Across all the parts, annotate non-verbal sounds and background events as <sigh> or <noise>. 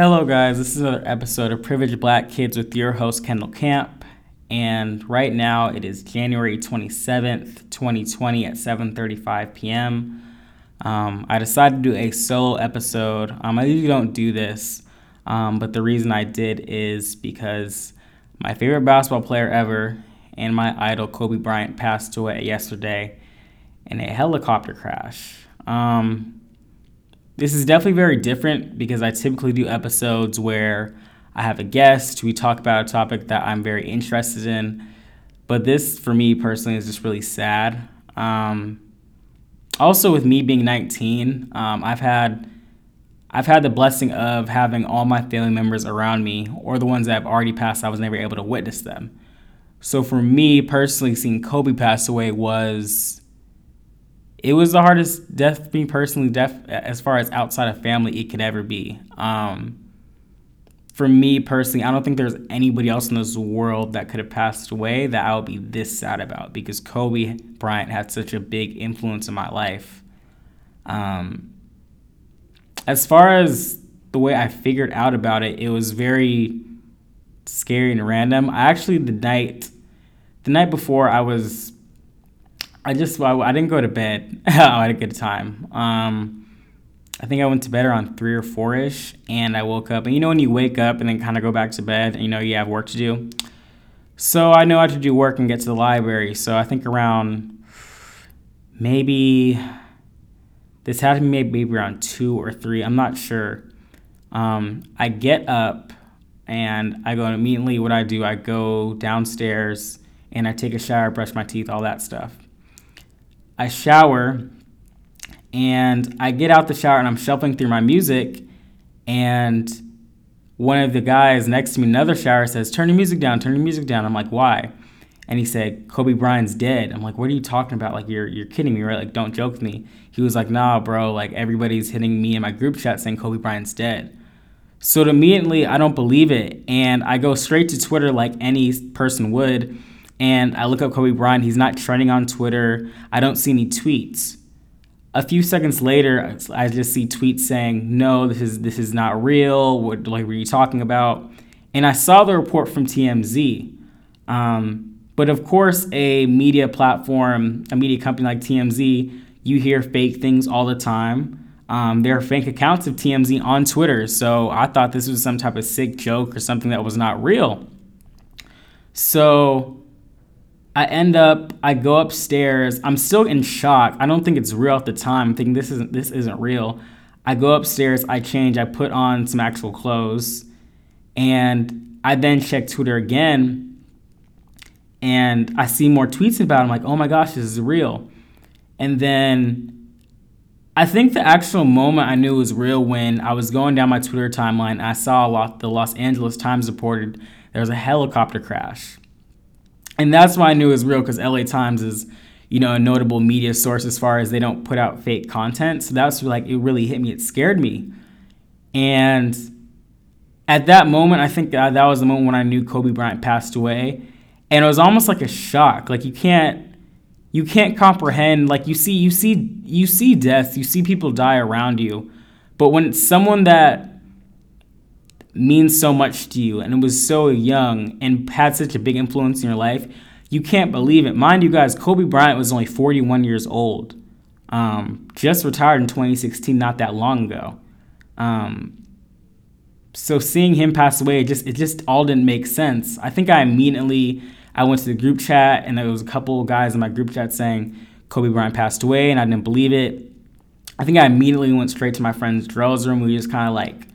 Hello, guys. This is another episode of Privileged Black Kids with your host, Kendall Camp. And right now it is January 27th, 2020 at 7.35 p.m. Um, I decided to do a solo episode. Um, I usually don't do this, um, but the reason I did is because my favorite basketball player ever and my idol, Kobe Bryant, passed away yesterday in a helicopter crash. Um, this is definitely very different because I typically do episodes where I have a guest, we talk about a topic that I'm very interested in. But this, for me personally, is just really sad. Um, also, with me being 19, um, I've had I've had the blessing of having all my family members around me, or the ones that have already passed. I was never able to witness them. So for me personally, seeing Kobe pass away was it was the hardest death for me personally death as far as outside of family it could ever be. Um, for me personally i don't think there's anybody else in this world that could have passed away that i would be this sad about because kobe bryant had such a big influence in my life. Um, as far as the way i figured out about it it was very scary and random. I actually the night the night before i was I just I, I didn't go to bed. <laughs> I had a good time. Um, I think I went to bed around three or four ish, and I woke up. And you know when you wake up and then kind of go back to bed, and you know you have work to do. So I know I have to do work and get to the library. So I think around maybe this had be maybe around two or three. I'm not sure. Um, I get up and I go immediately. What I do, I go downstairs and I take a shower, brush my teeth, all that stuff. I shower and I get out the shower and I'm shuffling through my music and one of the guys next to me, another shower, says, Turn your music down, turn your music down. I'm like, why? And he said, Kobe Bryant's dead. I'm like, what are you talking about? Like, you're, you're kidding me, right? Like, don't joke with me. He was like, nah, bro, like, everybody's hitting me in my group chat saying Kobe Bryant's dead. So immediately, I don't believe it. And I go straight to Twitter like any person would and I look up Kobe Bryant. He's not trending on Twitter. I don't see any tweets. A few seconds later, I just see tweets saying, "No, this is this is not real. What like were you talking about?" And I saw the report from TMZ. Um, but of course, a media platform, a media company like TMZ, you hear fake things all the time. Um, there are fake accounts of TMZ on Twitter, so I thought this was some type of sick joke or something that was not real. So I end up, I go upstairs. I'm still in shock. I don't think it's real at the time. I'm thinking this isn't this isn't real. I go upstairs, I change, I put on some actual clothes, and I then check Twitter again, and I see more tweets about. It. I'm like, oh my gosh, this is real. And then I think the actual moment I knew was real when I was going down my Twitter timeline. I saw a lot. The Los Angeles Times reported there was a helicopter crash and that's why I knew it was real because LA Times is, you know, a notable media source as far as they don't put out fake content. So that's like it really hit me. It scared me, and at that moment, I think that, was the moment when I knew Kobe Bryant passed away, and it was almost like a shock. Like you can't you can't comprehend like you see you see you see death you see people die around you but when someone that means so much to you and it was so young and had such a big influence in your life, you can't believe it. Mind you guys, Kobe Bryant was only 41 years old. Um, just retired in 2016, not that long ago. Um, so seeing him pass away, it just it just all didn't make sense. I think I immediately I went to the group chat and there was a couple guys in my group chat saying Kobe Bryant passed away, and I didn't believe it. I think I immediately went straight to my friend's Drell's room. We just kind of like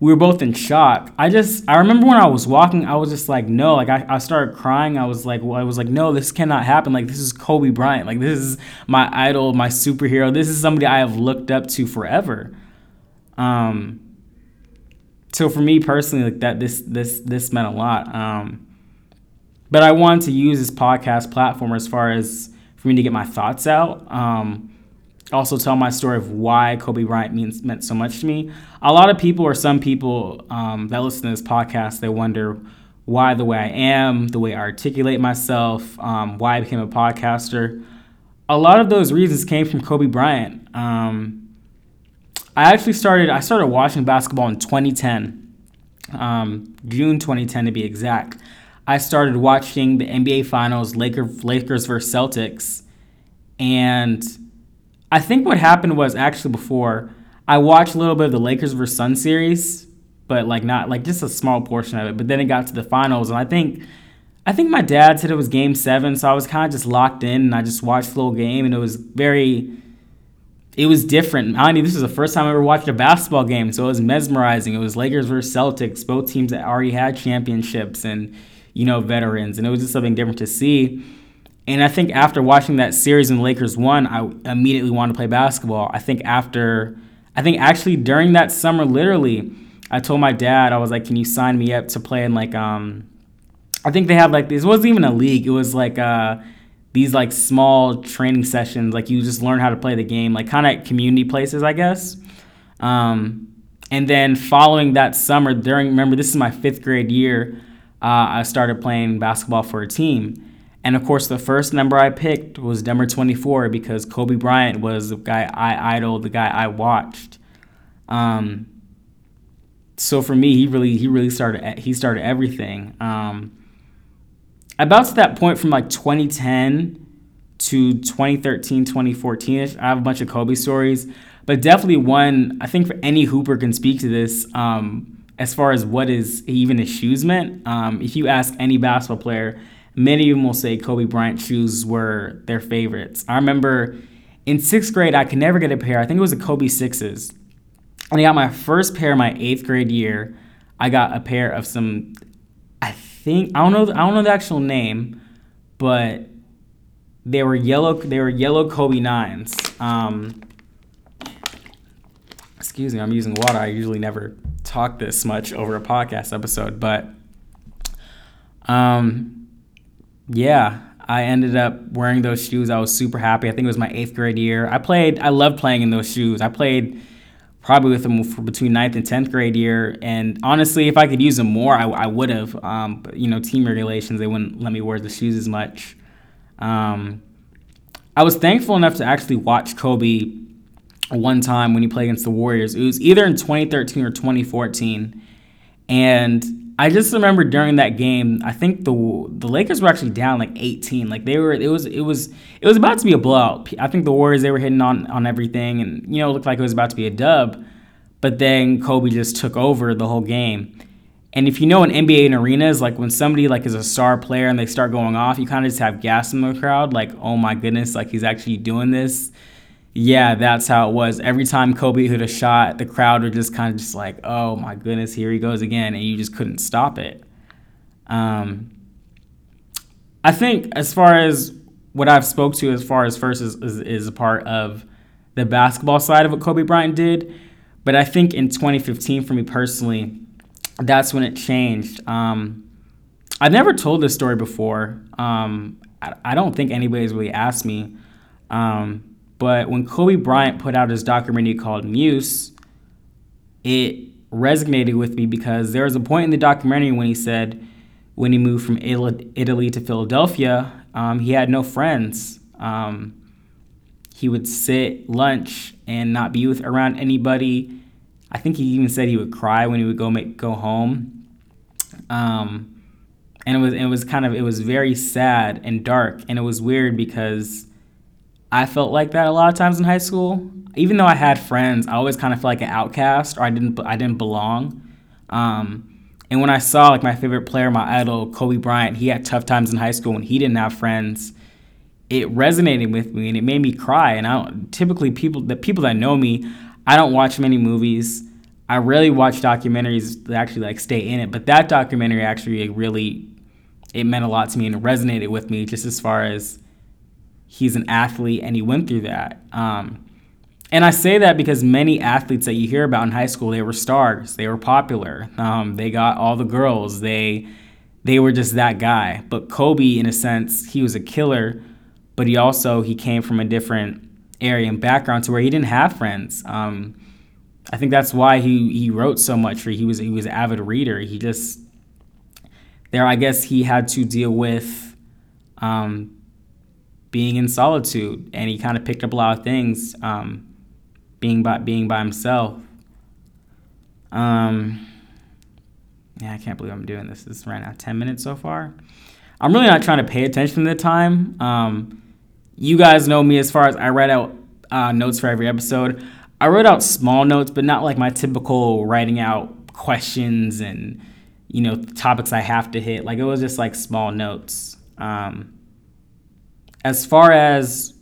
we were both in shock. I just I remember when I was walking, I was just like, no, like I, I started crying. I was like, well, I was like, no, this cannot happen. Like this is Kobe Bryant. Like this is my idol, my superhero. This is somebody I have looked up to forever. Um so for me personally, like that this this this meant a lot. Um but I wanted to use this podcast platform as far as for me to get my thoughts out. Um also tell my story of why Kobe Bryant means meant so much to me. A lot of people, or some people um, that listen to this podcast, they wonder why the way I am, the way I articulate myself, um, why I became a podcaster. A lot of those reasons came from Kobe Bryant. Um, I actually started. I started watching basketball in 2010. um, June 2010 to be exact, I started watching the NBA Finals, Lakers, Lakers versus Celtics, and I think what happened was actually before I watched a little bit of the Lakers versus Sun series, but like not like just a small portion of it. But then it got to the finals, and I think I think my dad said it was Game Seven, so I was kind of just locked in, and I just watched the whole game, and it was very it was different. I mean, this was the first time I ever watched a basketball game, so it was mesmerizing. It was Lakers versus Celtics, both teams that already had championships and you know veterans, and it was just something different to see. And I think after watching that series and the Lakers won, I immediately wanted to play basketball. I think after, I think actually during that summer, literally, I told my dad I was like, "Can you sign me up to play in like um." I think they had like this wasn't even a league. It was like uh these like small training sessions, like you just learn how to play the game, like kind of community places, I guess. Um, and then following that summer, during remember this is my fifth grade year, uh, I started playing basketball for a team. And of course, the first number I picked was number 24 because Kobe Bryant was the guy I idoled, the guy I watched. Um, so for me, he really he really started he started everything. Um, about to that point from like 2010 to 2013, 2014 I have a bunch of Kobe stories, but definitely one I think for any Hooper can speak to this. Um, as far as what is even his shoes meant, um, if you ask any basketball player, many of them will say Kobe Bryant shoes were their favorites. I remember in sixth grade, I could never get a pair. I think it was a Kobe sixes, and I got my first pair my eighth grade year. I got a pair of some I think I don't know I don't know the actual name, but they were yellow they were yellow Kobe nines. Um, excuse me, I'm using water. I usually never talk this much over a podcast episode, but um, yeah, I ended up wearing those shoes. I was super happy. I think it was my eighth grade year. I played. I loved playing in those shoes. I played probably with them for between ninth and 10th grade year. And honestly, if I could use them more, I, I would have. Um, but, you know, team regulations, they wouldn't let me wear the shoes as much. Um, I was thankful enough to actually watch Kobe one time when he played against the Warriors. It was either in 2013 or 2014. And I just remember during that game, I think the the Lakers were actually down like 18. Like they were, it was it was it was about to be a blowout. I think the Warriors they were hitting on on everything, and you know it looked like it was about to be a dub. But then Kobe just took over the whole game. And if you know an NBA in arenas, like when somebody like is a star player and they start going off, you kind of just have gas in the crowd, like oh my goodness, like he's actually doing this yeah, that's how it was. Every time Kobe hit a shot, the crowd were just kind of just like, oh my goodness, here he goes again, and you just couldn't stop it. Um, I think as far as what I've spoke to as far as first is, is, is a part of the basketball side of what Kobe Bryant did, but I think in 2015 for me personally, that's when it changed. Um, I've never told this story before. Um, I, I, don't think anybody's really asked me. Um, but when Kobe Bryant put out his documentary called Muse, it resonated with me because there was a point in the documentary when he said when he moved from Italy to Philadelphia, um, he had no friends. Um, he would sit lunch and not be with around anybody. I think he even said he would cry when he would go make go home. Um, and it was it was kind of it was very sad and dark, and it was weird because I felt like that a lot of times in high school. Even though I had friends, I always kind of felt like an outcast or I didn't I didn't belong. Um, and when I saw like my favorite player, my idol, Kobe Bryant, he had tough times in high school when he didn't have friends. It resonated with me and it made me cry. And I typically people the people that know me, I don't watch many movies. I rarely watch documentaries that actually like stay in it. But that documentary actually really it meant a lot to me and it resonated with me just as far as he's an athlete and he went through that. Um, and I say that because many athletes that you hear about in high school, they were stars, they were popular, um, they got all the girls, they they were just that guy. But Kobe, in a sense, he was a killer, but he also he came from a different area and background to where he didn't have friends. Um, I think that's why he he wrote so much. For he was he was an avid reader. He just there, I guess he had to deal with um, being in solitude, and he kind of picked up a lot of things um, being by being by himself. Um, yeah, I can't believe I'm doing this. This is right now 10 minutes so far. I'm really not trying to pay attention to the time. Um, you guys know me as far as I write out uh, notes for every episode. I wrote out small notes, but not like my typical writing out questions and you know topics I have to hit. Like it was just like small notes. Um, as far as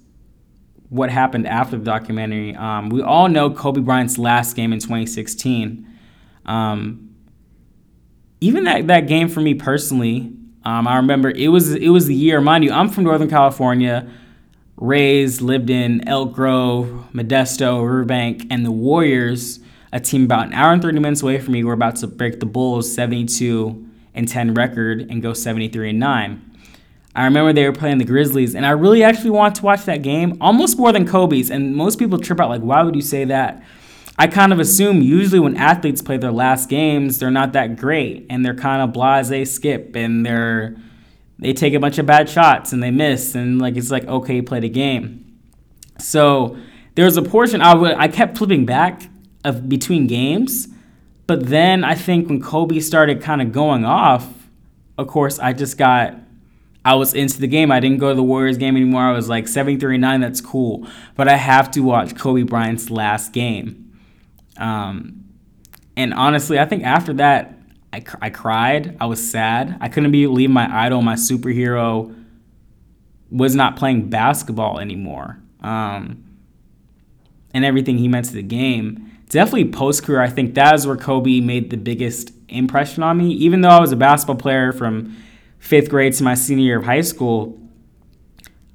what happened after the documentary, um, we all know Kobe Bryant's last game in 2016. Um, even that, that game for me personally, um, I remember it was it was the year. Mind you, I'm from Northern California, raised, lived in Elk Grove, Modesto, Riverbank, and the Warriors, a team about an hour and 30 minutes away from me, were about to break the Bulls 72 and 10 record and go 73 and 9. I remember they were playing the Grizzlies, and I really actually wanted to watch that game almost more than Kobe's. And most people trip out, like, why would you say that? I kind of assume usually when athletes play their last games, they're not that great and they're kind of blase skip and they're they take a bunch of bad shots and they miss and like it's like okay, play the game. So there was a portion I would I kept flipping back of between games, but then I think when Kobe started kind of going off, of course I just got I was into the game. I didn't go to the Warriors game anymore. I was like 739, that's cool. But I have to watch Kobe Bryant's last game. Um, and honestly, I think after that, I, I cried. I was sad. I couldn't believe my idol, my superhero, was not playing basketball anymore. Um, and everything he meant to the game. Definitely post career, I think that is where Kobe made the biggest impression on me. Even though I was a basketball player from fifth grade to my senior year of high school,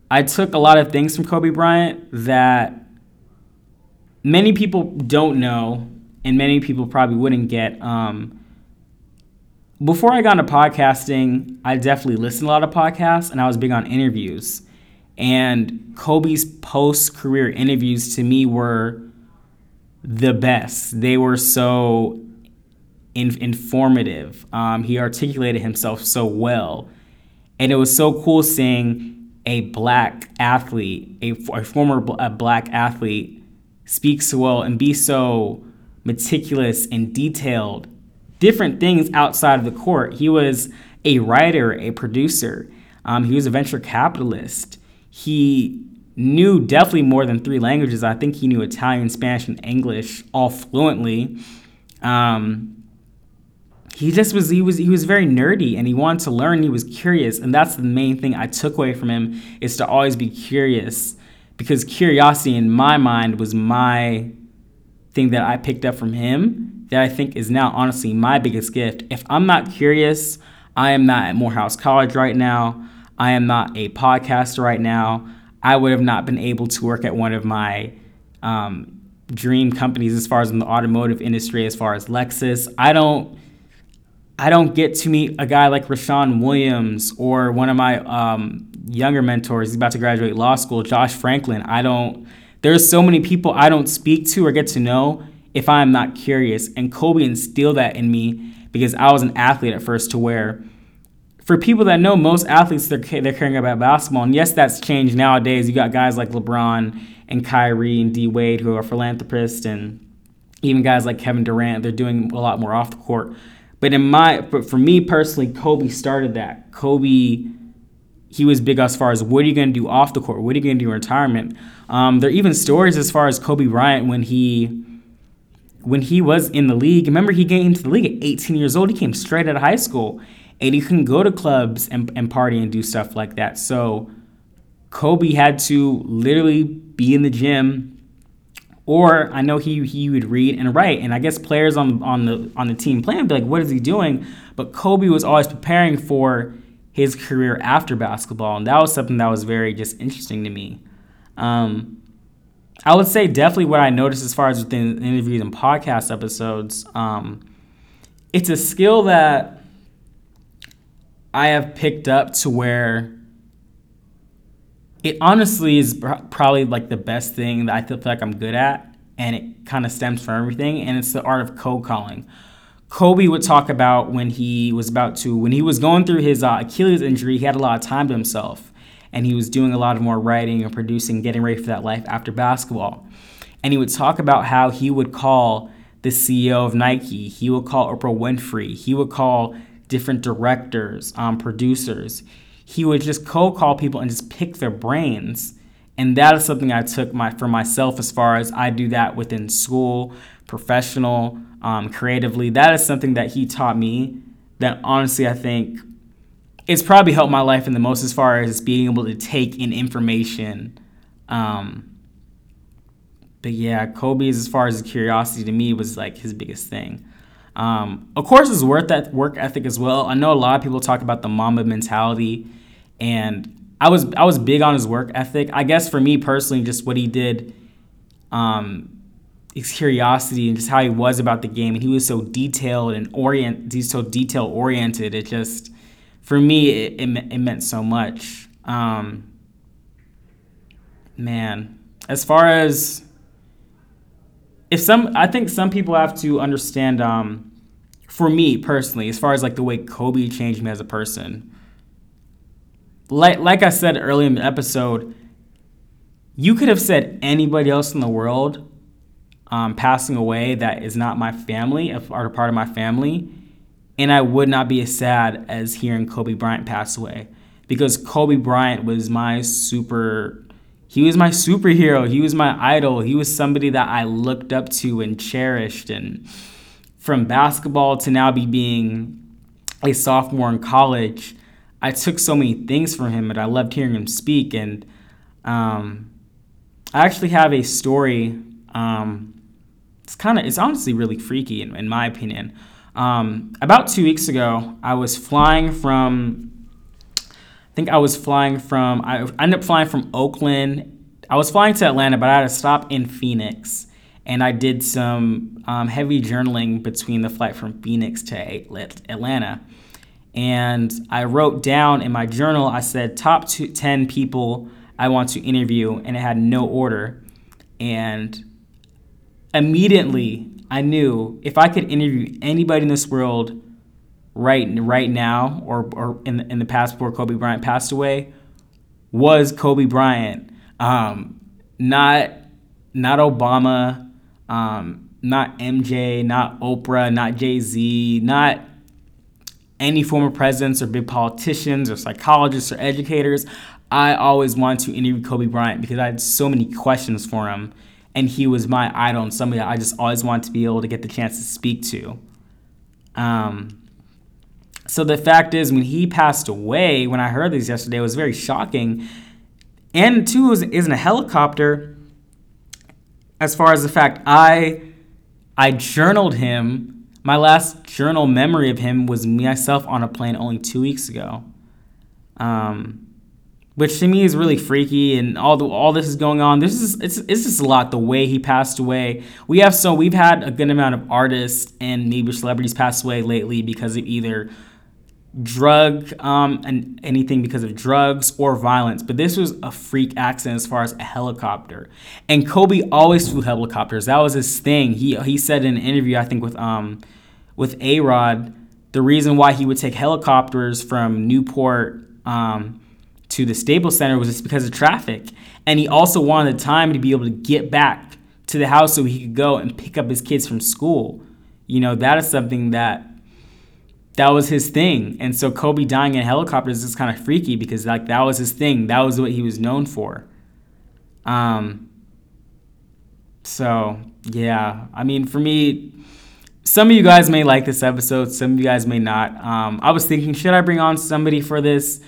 I took a lot of things from Kobe Bryant that many people don't know, and many people probably wouldn't get. Um, before I got into podcasting, I definitely listened to a lot of podcasts, and I was big on interviews. And Kobe's post career interviews to me were the best. They were so in- informative. Um, he articulated himself so well. And it was so cool seeing a black athlete, a, a former bl- a black athlete, speak so well and be so meticulous and detailed. Different things outside of the court. He was a writer, a producer. Um, he was a venture capitalist. He knew definitely more than three languages. I think he knew Italian, Spanish, and English all fluently. Um, he just was he was he was very nerdy and he wanted to learn. He was curious, and that's the main thing I took away from him is to always be curious because curiosity in my mind was my thing that I picked up from him that I think is now honestly my biggest gift. If I'm not curious, I am not at Morehouse College right now. I am not a podcaster right now. I would have not been able to work at one of my um, dream companies as far as in the automotive industry, as far as Lexus. I don't. I don't get to meet a guy like Rashawn Williams or one of my um, younger mentors. He's about to graduate law school, Josh Franklin. I don't, there's so many people I don't speak to or get to know if I'm not curious. And Kobe instilled that in me because I was an athlete at first to where, for people that know, most athletes, they're, they're caring about basketball. And yes, that's changed nowadays. You got guys like LeBron and Kyrie and D Wade who are philanthropists and even guys like Kevin Durant, they're doing a lot more off the court. But in my, but for me personally, Kobe started that. Kobe he was big as far as what are you going to do off the court? What are you going to do in retirement? Um, there are even stories as far as Kobe Bryant when he when he was in the league. Remember, he came into the league at 18 years old. He came straight out of high school, and he couldn't go to clubs and, and party and do stuff like that. So Kobe had to literally be in the gym. Or I know he he would read and write, and I guess players on on the on the team playing be like, "What is he doing?" But Kobe was always preparing for his career after basketball, and that was something that was very just interesting to me. Um, I would say definitely what I noticed as far as within interviews and podcast episodes, um, it's a skill that I have picked up to where it honestly is probably like the best thing that I feel like I'm good at, and it kind of stems from everything, and it's the art of cold calling. Kobe would talk about when he was about to, when he was going through his uh, Achilles injury, he had a lot of time to himself. And he was doing a lot of more writing and producing, getting ready for that life after basketball. And he would talk about how he would call the the CEO of Nike. He would call Oprah Winfrey. He would call different directors, um, producers. He would just cold call people and just pick their brains. And that is something I took my for myself as far as I do that within school, professional, um, creatively. That is something that he taught me that honestly I think it's probably helped my life in the most as far as being able to take in information. Um, but yeah, Kobe's as far as curiosity to me was like his biggest thing. Um, of course, his work that work ethic as well. I know a lot of people talk about the Mamba mentality, and I was I was big on his work ethic. I guess for me personally, just what he did, um, his curiosity and just how he was about the game, and he was so detailed and orient. He's so detail oriented. It just for me, it, it, it meant so much. Um, man, as far as if some, I think some people have to understand. Um, for me personally, as far as like the way Kobe changed me as a person, like like I said earlier in the episode, you could have said anybody else in the world um, passing away that is not my family or part of my family, and I would not be as sad as hearing Kobe Bryant pass away because Kobe Bryant was my super he was my superhero. He was my idol. He was somebody that I looked up to and cherished and from basketball to now be being a sophomore in college, I took so many things from him and I loved hearing him speak. And um, I actually have a story. Um, it's kind of, it's honestly really freaky in, in my opinion. Um, about two weeks ago, I was flying from, I think I was flying from, I ended up flying from Oakland. I was flying to Atlanta, but I had to stop in Phoenix. And I did some um, heavy journaling between the flight from Phoenix to Atlanta. And I wrote down in my journal, I said, top two, 10 people I want to interview, and it had no order. And immediately I knew if I could interview anybody in this world right right now or, or in, the, in the past before Kobe Bryant passed away was Kobe Bryant. Um, not not Obama, um, not MJ, not Oprah, not Jay Z, not any former presidents or big politicians or psychologists or educators. I always wanted to interview Kobe Bryant because I had so many questions for him and he was my idol and somebody I just always wanted to be able to get the chance to speak to. Um, so the fact is, when he passed away, when I heard this yesterday, it was very shocking. And two, is in a helicopter. As far as the fact, I I journaled him. My last journal memory of him was myself on a plane only two weeks ago. Um, which to me is really freaky and all the all this is going on this is it's, it's just a lot the way he passed away we have so we've had a good amount of artists and maybe celebrities pass away lately because of either drug um, and anything because of drugs or violence but this was a freak accident as far as a helicopter and kobe always flew helicopters that was his thing he he said in an interview i think with um with A-Rod the reason why he would take helicopters from newport um, to the Staples Center was just because of traffic. And he also wanted the time to be able to get back to the house so he could go and pick up his kids from school. You know, that is something that that was his thing. And so Kobe dying in helicopters is kind of freaky because like that was his thing. That was what he was known for. Um so yeah, I mean for me some of you guys may like this episode, some of you guys may not. Um, I was thinking, should I bring on somebody for this?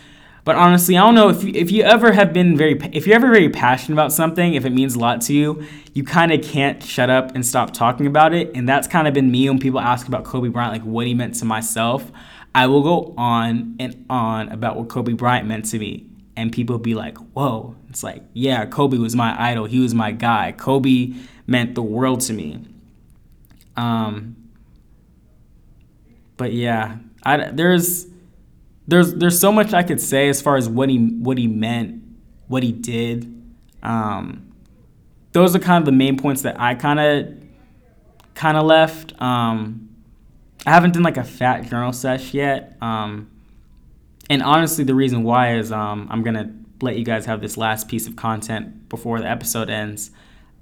But honestly, I don't know if you, if you ever have been very if you're ever very passionate about something, if it means a lot to you, you kind of can't shut up and stop talking about it. And that's kind of been me when people ask about Kobe Bryant, like what he meant to myself. I will go on and on about what Kobe Bryant meant to me, and people be like, "Whoa!" It's like, yeah, Kobe was my idol. He was my guy. Kobe meant the world to me. Um, but yeah, I, there's there's there's so much I could say as far as what he what he meant, what he did. Um, those are kind of the main points that I kind of kind of left. Um, I haven't done like a fat journal sesh yet. Um, and honestly, the reason why is um, I'm gonna let you guys have this last piece of content before the episode ends.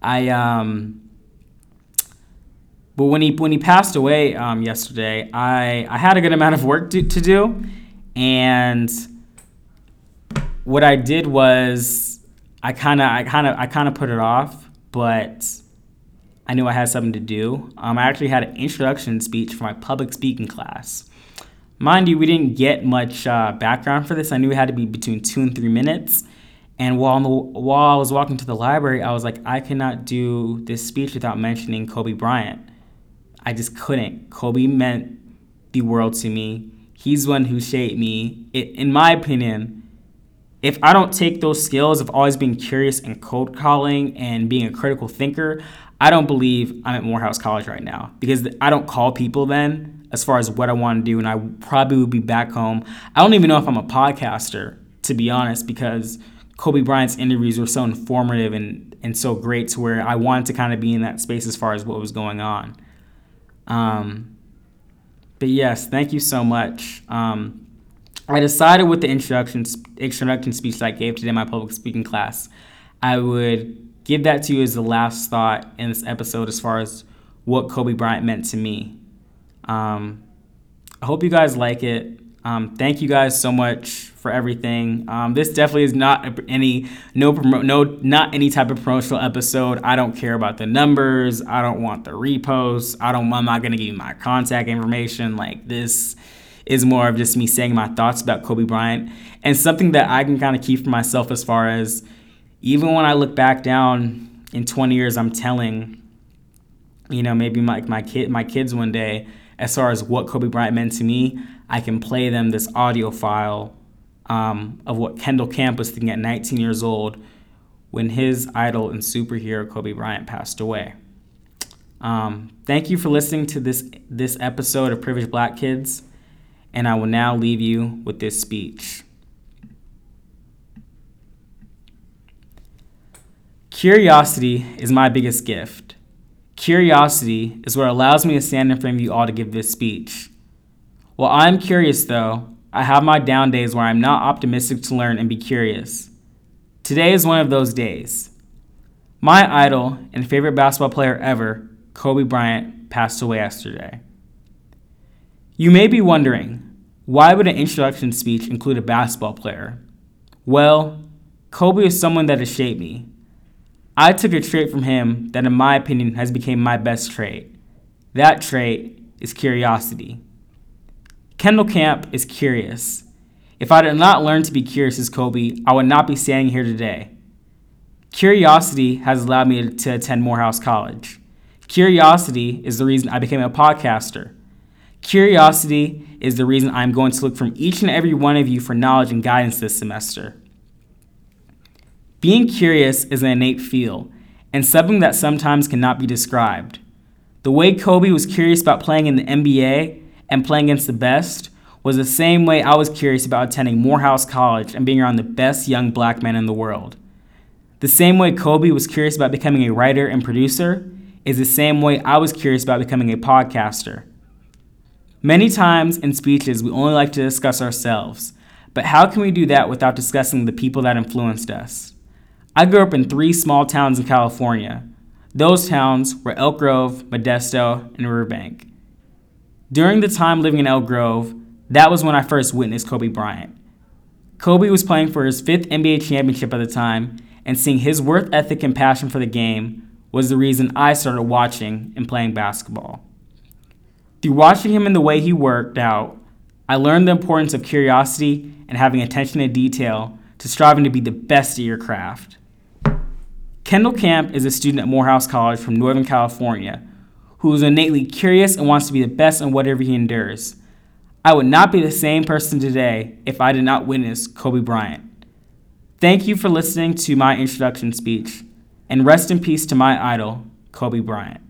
I um, but when he when he passed away um, yesterday, I I had a good amount of work to, to do, and what I did was I kind of I kind of I kind of put it off, but I knew I had something to do. Um, I actually had an introduction speech for my public speaking class. Mind you, we didn't get much uh, background for this. I knew it had to be between two and three minutes. And while, the, while I was walking to the library, I was like, I cannot do this speech without mentioning Kobe Bryant. I just couldn't. Kobe meant the world to me. He's one who shaped me. It, in my opinion, if I don't take those skills of always being curious and cold calling and being a critical thinker, I don't believe I'm at Morehouse College right now because I don't call people then as far as what I want to do, and I probably would be back home. I don't even know if I'm a podcaster, to be honest, because Kobe Bryant's interviews were so informative and, and so great to where I wanted to kind of be in that space as far as what was going on. Um, but yes, thank you so much. Um, I decided with the introduction introduction speech that I gave today in my public speaking class, I would give that to you as the last thought in this episode as far as what Kobe Bryant meant to me. Um, I hope you guys like it. Um, thank you guys so much for everything. Um, this definitely is not any no promo, no not any type of promotional episode. I don't care about the numbers. I don't want the reposts. I don't. I'm not gonna give you my contact information. Like this is more of just me saying my thoughts about Kobe Bryant and something that I can kind of keep for myself as far as even when I look back down in 20 years, I'm telling you know maybe my my kid my kids one day as far as what Kobe Bryant meant to me, I can play them this audio file um, of what Kendall Camp was thinking at 19 years old when his idol and superhero Kobe Bryant passed away. Um, thank you for listening to this this episode of Privileged Black Kids, and I will now leave you with this speech. Curiosity is my biggest gift. Curiosity is what allows me to stand in front of you all to give this speech. While I'm curious, though, I have my down days where I'm not optimistic to learn and be curious. Today is one of those days. My idol and favorite basketball player ever, Kobe Bryant, passed away yesterday. You may be wondering, why would an introduction speech include a basketball player? Well, Kobe is someone that has shaped me. I took a trait from him that in my opinion has become my best trait. That trait is curiosity. Kendall Camp is curious. If I did not learn to be curious as Kobe, I would not be standing here today. Curiosity has allowed me to attend Morehouse College. Curiosity is the reason I became a podcaster. Curiosity is the reason I'm going to look from each and every one of you for knowledge and guidance this semester. Being curious is an innate feel, and something that sometimes cannot be described. The way Kobe was curious about playing in the NBA and playing against the best was the same way I was curious about attending Morehouse College and being around the best young black men in the world. The same way Kobe was curious about becoming a writer and producer is the same way I was curious about becoming a podcaster. Many times in speeches, we only like to discuss ourselves, but how can we do that without discussing the people that influenced us? I grew up in three small towns in California. Those towns were Elk Grove, Modesto, and Riverbank. During the time living in Elk Grove, that was when I first witnessed Kobe Bryant. Kobe was playing for his fifth NBA championship at the time, and seeing his work ethic and passion for the game was the reason I started watching and playing basketball. Through watching him and the way he worked out, I learned the importance of curiosity and having attention to detail to striving to be the best at your craft. Kendall Camp is a student at Morehouse College from Northern California who is innately curious and wants to be the best in whatever he endures. I would not be the same person today if I did not witness Kobe Bryant. Thank you for listening to my introduction speech, and rest in peace to my idol, Kobe Bryant.